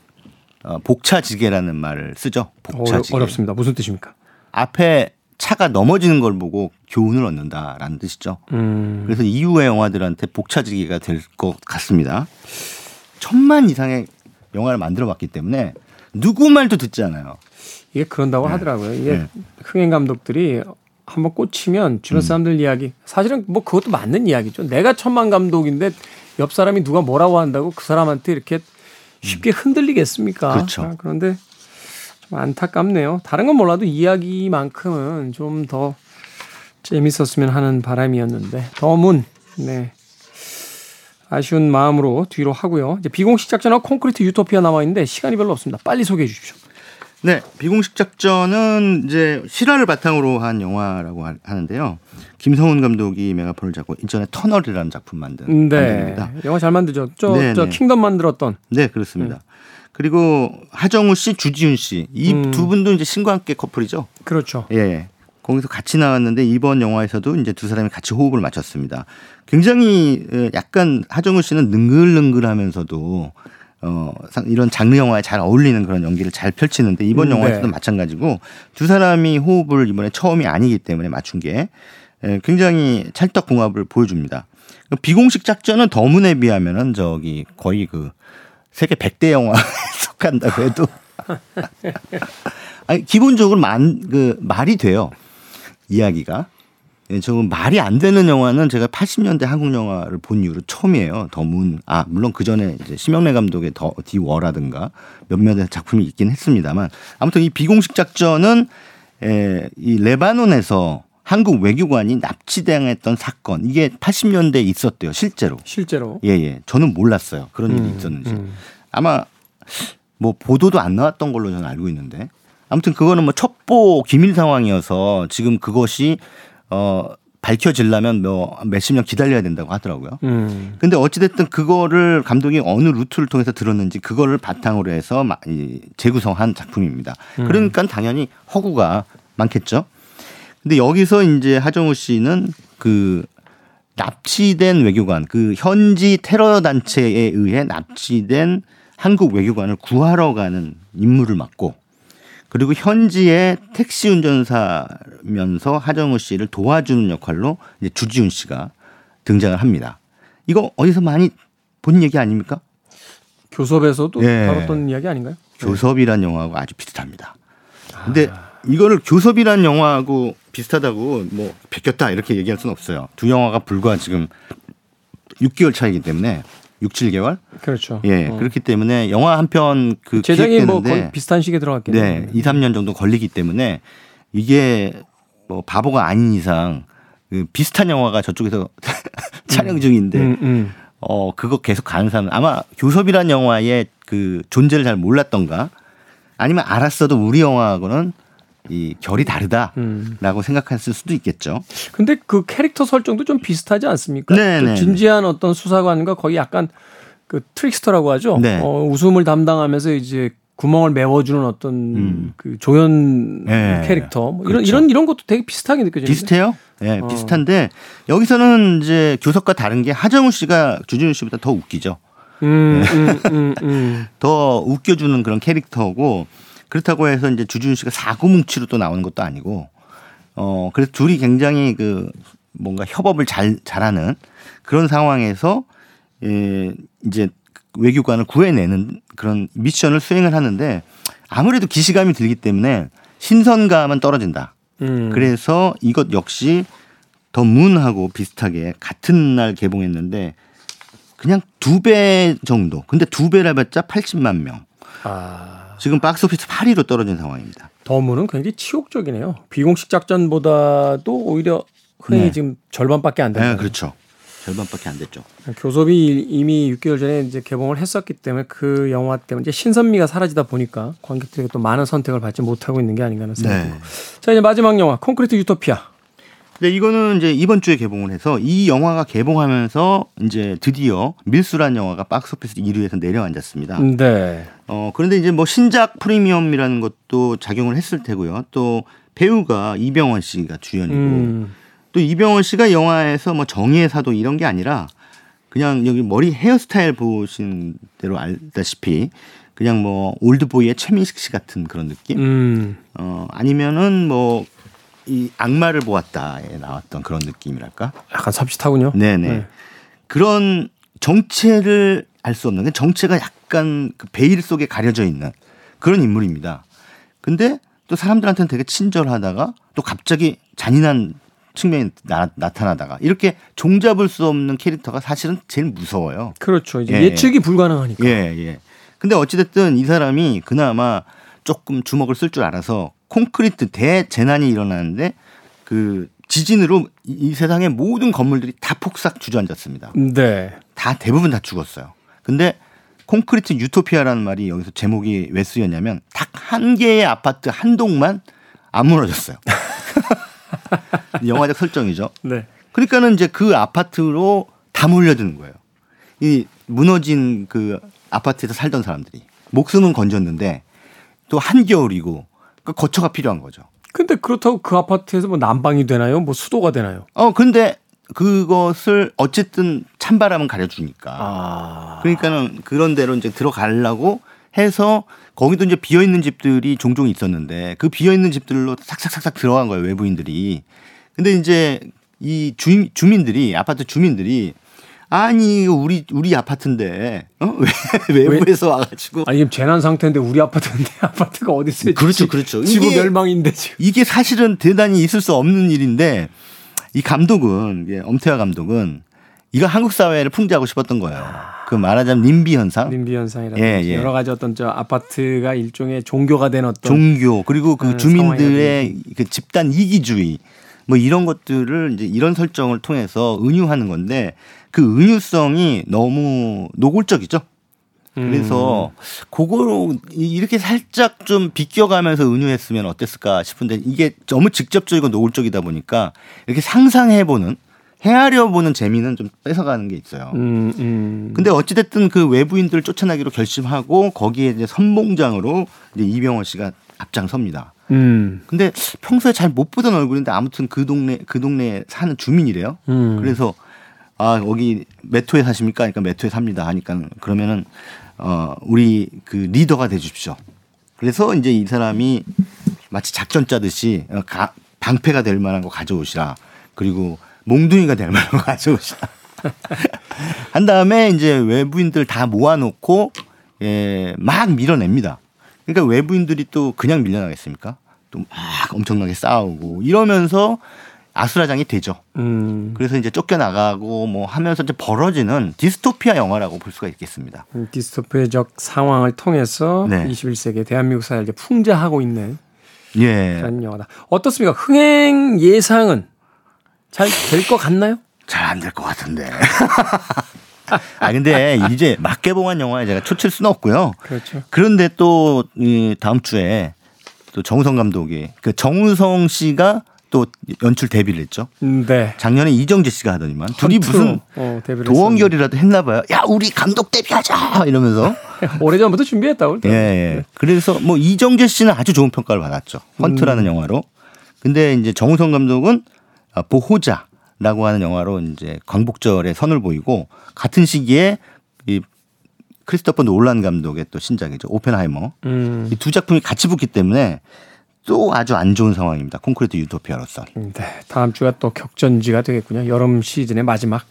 어, 복차지게라는 말을 쓰죠. 어려, 복차지게. 어렵습니다. 무슨 뜻입니까? 앞에 차가 넘어지는 걸 보고 교훈을 얻는다라는 뜻이죠. 음. 그래서 이후의 영화들한테 복차지기가 될 것 같습니다. 천만 이상의 영화를 만들어 봤기 때문에 누구 말도 듣지 않아요. 이게 그런다고 하더라고요. 이게 네. 흥행 감독들이 한번 꽂히면 주변 사람들 이야기 사실은 뭐 그것도 맞는 이야기죠. 내가 천만 감독인데 옆 사람이 누가 뭐라고 한다고 그 사람한테 이렇게 쉽게 흔들리겠습니까? 그렇죠. 아, 그런데 좀 안타깝네요. 다른 건 몰라도 이야기만큼은 좀 더 재밌었으면 하는 바람이었는데 더문 네. 아쉬운 마음으로 뒤로 하고요. 이제 비공식 작전과 콘크리트 유토피아 남아 있는데 시간이 별로 없습니다. 빨리 소개해 주십시오. 네, 비공식 작전은 이제 실화를 바탕으로 한 영화라고 하- 하는데요. 김성훈 감독이 메가폰을 잡고 이전에 터널이라는 작품 만든 네. 감독입니다. 영화 잘 만들죠. 저, 네, 저 네. 킹덤 만들었던 네, 그렇습니다. 그리고 하정우 씨, 주지훈 씨이 음. 두 분도 이제 신과 함께 커플이죠. 그렇죠. 예. 거기서 같이 나왔는데 이번 영화에서도 이제 두 사람이 같이 호흡을 맞췄습니다. 굉장히 어, 약간 하정우 씨는 능글능글하면서도 어 상- 이런 장르 영화에 잘 어울리는 그런 연기를 잘 펼치는데 이번 음, 영화에서도 네. 마찬가지고 두 사람이 호흡을 이번에 처음이 아니기 때문에 맞춘 게 예, 굉장히 찰떡궁합을 보여줍니다. 비공식 작전은 더문에 비하면은 저기 거의 그 세계 100대 영화에 속한다고 해도 아니 기본적으로 만, 그 말이 돼요. 이야기가. 예, 저 말이 안 되는 영화는 제가 80년대 한국 영화를 본 이후로 처음이에요. 더 문. 아, 물론 그 전에 이제 심영래 감독의 더 디워라든가 몇몇의 작품이 있긴 했습니다만 아무튼 이 비공식 작전은 에, 이 레바논에서 한국 외교관이 납치당했던 사건 이게 80년대에 있었대요. 실제로. 실제로. 예, 예. 저는 몰랐어요. 그런 일이 음, 있었는지. 음. 아마 뭐 보도도 안 나왔던 걸로 저는 알고 있는데. 아무튼 그거는 뭐 첩보 기밀 상황이어서 지금 그것이 어 밝혀지려면 뭐 몇십 년 기다려야 된다고 하더라고요. 음. 근데 어찌됐든 그거를 감독이 어느 루트를 통해서 들었는지 그거를 바탕으로 해서 재구성한 작품입니다. 그러니까 당연히 허구가 많겠죠. 근데 여기서 이제 하정우 씨는 그 납치된 외교관, 그 현지 테러 단체에 의해 납치된 한국 외교관을 구하러 가는 임무를 맡고 그리고 현지의 택시 운전사면서 하정우 씨를 도와주는 역할로 이제 주지훈 씨가 등장을 합니다. 이거 어디서 많이 본 얘기 아닙니까? 교섭에서도 예. 다뤘던 이야기 아닌가요? 교섭이란 영화하고 아주 비슷합니다. 근데 이거를 교섭이란 영화하고 비슷하다고 뭐 베꼈다 이렇게 얘기할 수는 없어요. 두 영화가 불과 지금 6개월 차이기 때문에 6, 7개월? 그렇죠. 예. 어. 그렇기 때문에 영화 한 편 그 제작이 뭐 거의 비슷한 시기에 들어갔겠네요. 네, 2, 3년 정도 걸리기 때문에 이게 뭐 바보가 아닌 이상 그 비슷한 영화가 저쪽에서 촬영 중인데 음, 음. 어 그거 계속 가는 사람 아마 교섭이란 영화의 그 존재를 잘 몰랐던가 아니면 알았어도 우리 영화하고는 이 결이 다르다라고 음. 생각했을 수도 있겠죠. 근데 그 캐릭터 설정도 좀 비슷하지 않습니까? 네, 좀 네, 진지한 어떤 수사관과 거의 약간 그 trickster라고 하죠. 네. 어, 웃음을 담당하면서 이제 구멍을 메워주는 어떤 음. 그 조연 네. 캐릭터 뭐 이런 그렇죠. 이런 이런 것도 되게 비슷하게 느껴지는데. 비슷해요? 예, 어. 비슷한데 여기서는 이제 교섭과 다른 게 하정우 씨가 주준우 씨보다 더 웃기죠. 음, 음, 음, 음. 더 웃겨주는 그런 캐릭터고 그렇다고 해서 이제 주준 씨가 사고뭉치로 또 나오는 것도 아니고 어 그래서 둘이 굉장히 그 뭔가 협업을 잘 잘하는 그런 상황에서 예 이제 외교관을 구해내는 그런 미션을 수행을 하는데 아무래도 기시감이 들기 때문에 신선감은 떨어진다. 음. 그래서 이것 역시 더 문하고 비슷하게 같은 날 개봉했는데 그냥 두 배 정도. 근데 두 배라 봤자 80만 명. 아, 지금 박스오피스 8위로 떨어진 상황입니다. 더문은 굉장히 치욕적이네요. 비공식 작전보다도 오히려 흥이 네. 지금 절반밖에 안 된다. 네, 그렇죠. 절반밖에 안 됐죠. 교섭이 이미 6개월 전에 이제 개봉을 했었기 때문에 그 영화 때문에 이제 신선미가 사라지다 보니까 관객들에게 또 많은 선택을 받지 못하고 있는 게 아닌가 하는 생각이 네. 듭니다. 자 이제 마지막 영화 콘크리트 유토피아. 근데 이거는 이제 이번 주에 개봉을 해서 이 영화가 개봉하면서 이제 드디어 밀수란 영화가 박스오피스 1위에서 내려앉았습니다. 네. 어 그런데 이제 뭐 신작 프리미엄이라는 것도 작용을 했을 테고요. 또 배우가 이병헌 씨가 주연이고 음. 또 이병헌 씨가 영화에서 뭐 정의의 사도 이런 게 아니라 그냥 여기 머리 헤어스타일 보신 대로 알다시피 그냥 뭐 올드보이의 최민식 씨 같은 그런 느낌? 음. 어 아니면은 뭐 이 악마를 보았다에 나왔던 그런 느낌이랄까? 약간 삽짓하군요. 네네. 네. 그런 정체를 알 수 없는 그 정체가 약간 그 베일 속에 가려져 있는 그런 인물입니다. 근데 또 사람들한테는 되게 친절하다가 또 갑자기 잔인한 측면이 나, 타나다가 이렇게 종잡을 수 없는 캐릭터가 사실은 제일 무서워요. 그렇죠. 이제 예, 측이 불가능하니까. 예, 예. 근데 어찌됐든 이 사람이 그나마 조금 주먹을 쓸 줄 알아서 콘크리트 대재난이 일어나는데 그 지진으로 이 세상의 모든 건물들이 다 폭삭 주저앉았습니다. 네. 다 대부분 다 죽었어요. 근데 콘크리트 유토피아라는 말이 여기서 제목이 왜 쓰였냐면 딱 한 개의 아파트 한 동만 안 무너졌어요. 영화적 설정이죠. 네. 그러니까는 이제 그 아파트로 다 몰려드는 거예요. 이 무너진 그 아파트에서 살던 사람들이 목숨은 건졌는데 또 한겨울이고 그 거처가 필요한 거죠. 근데 그렇다고 그 아파트에서 뭐 난방이 되나요? 뭐 수도가 되나요? 어 근데 그것을 어쨌든 찬바람은 가려주니까. 아. 그러니까는 그런 데로 이제 들어가려고 해서 거기도 이제 비어 있는 집들이 종종 있었는데 그 비어 있는 집들로 싹싹싹싹 들어간 거예요 외부인들이. 근데 이제 이 주, 주민들이 아파트 주민들이 아니 우리 우리 아파트인데 어? 왜 외부에서 와가지고 아니 지금 재난 상태인데 우리 아파트인데 아파트가 어디 있어요? 그렇죠, 그렇죠. 지구 멸망인데 지금 이게 사실은 대단히 있을 수 없는 일인데 이 감독은 예, 엄태화 감독은 이거 한국 사회를 풍자하고 싶었던 거예요. 그 말하자면 님비 현상. 님비 현상이라든지 예, 예. 여러 가지 어떤 저 아파트가 일종의 종교가 된 어떤 종교 그리고 그 음, 주민들의 그 집단 이기주의 뭐 이런 것들을 이제 이런 설정을 통해서 은유하는 건데 그 은유성이 너무 노골적이죠. 그래서 음. 그거로 이렇게 살짝 좀 비껴가면서 은유했으면 어땠을까 싶은데 이게 너무 직접적이고 노골적이다 보니까 이렇게 상상해보는 헤아려보는 재미는 좀 뺏어가는 게 있어요. 음, 음. 근데 어찌됐든 그 외부인들을 쫓아나기로 결심하고 거기에 이제 선봉장으로 이제 이병헌 씨가 앞장섭니다. 음. 근데 평소에 잘 못 보던 얼굴인데 아무튼 그 동네 그 동네에 사는 주민이래요. 음. 그래서 아 여기 메토에 사십니까? 그러니까 메토에 삽니다. 하니까 그러면은 어 우리 그 리더가 돼 주십시오. 그래서 이제 이 사람이 마치 작전 짜듯이 어, 가, 방패가 될 만한 거 가져오시라. 그리고 몽둥이가 될 만한 거 가져오시라. 한 다음에 이제 외부인들 다 모아놓고 예, 막 밀어냅니다. 그러니까 외부인들이 또 그냥 밀려나겠습니까? 또 막 엄청나게 싸우고 이러면서 아수라장이 되죠. 음. 그래서 이제 쫓겨나가고 뭐 하면서 이제 벌어지는 디스토피아 영화라고 볼 수가 있겠습니다. 음, 디스토피아적 상황을 통해서 네. 21세기 대한민국 사회를 이제 풍자하고 있는 예. 그런 영화다. 어떻습니까? 흥행 예상은 잘 될 것 같나요? 잘 안 될 것 같은데. 아 근데 이제 막 개봉한 영화에 제가 초칠 수는 없고요. 그렇죠. 그런데 또 이 다음 주에 또 정우성 감독이 그 정우성 씨가 또 연출 데뷔를 했죠. 네. 작년에 이정재 씨가 하더니만 둘이 무슨 어, 도원결이라도 했나 봐요. 야 우리 감독 데뷔하자 이러면서. 오래전부터 준비했다고. 예, 예. 그래서 뭐 이정재 씨는 아주 좋은 평가를 받았죠. 헌트라는 음. 영화로. 근데 이제 정우성 감독은 아, 보호자라고 하는 영화로 이제 광복절에 선을 보이고 같은 시기에 이 크리스토퍼 놀란 감독의 또 신작이죠. 오펜하이머. 음. 이 두 작품이 같이 붙기 때문에 또 아주 안 좋은 상황입니다. 콘크리트 유토피아로서. 네. 다음 주가 또 격전지가 되겠군요. 여름 시즌의 마지막.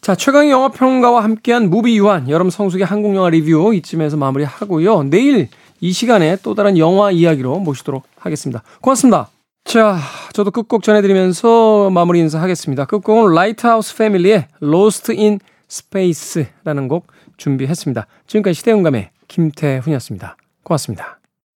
자, 최강의 영화 평가와 함께한 무비 유한 여름 성수기 한국 영화 리뷰 이쯤에서 마무리하고요. 내일 이 시간에 또 다른 영화 이야기로 모시도록 하겠습니다. 고맙습니다. 자, 저도 끝곡 전해드리면서 마무리 인사하겠습니다. 끝곡은 Lighthouse Family의 Lost in Space라는 곡 준비했습니다. 지금까지 시대용감의 김태훈이었습니다. 고맙습니다.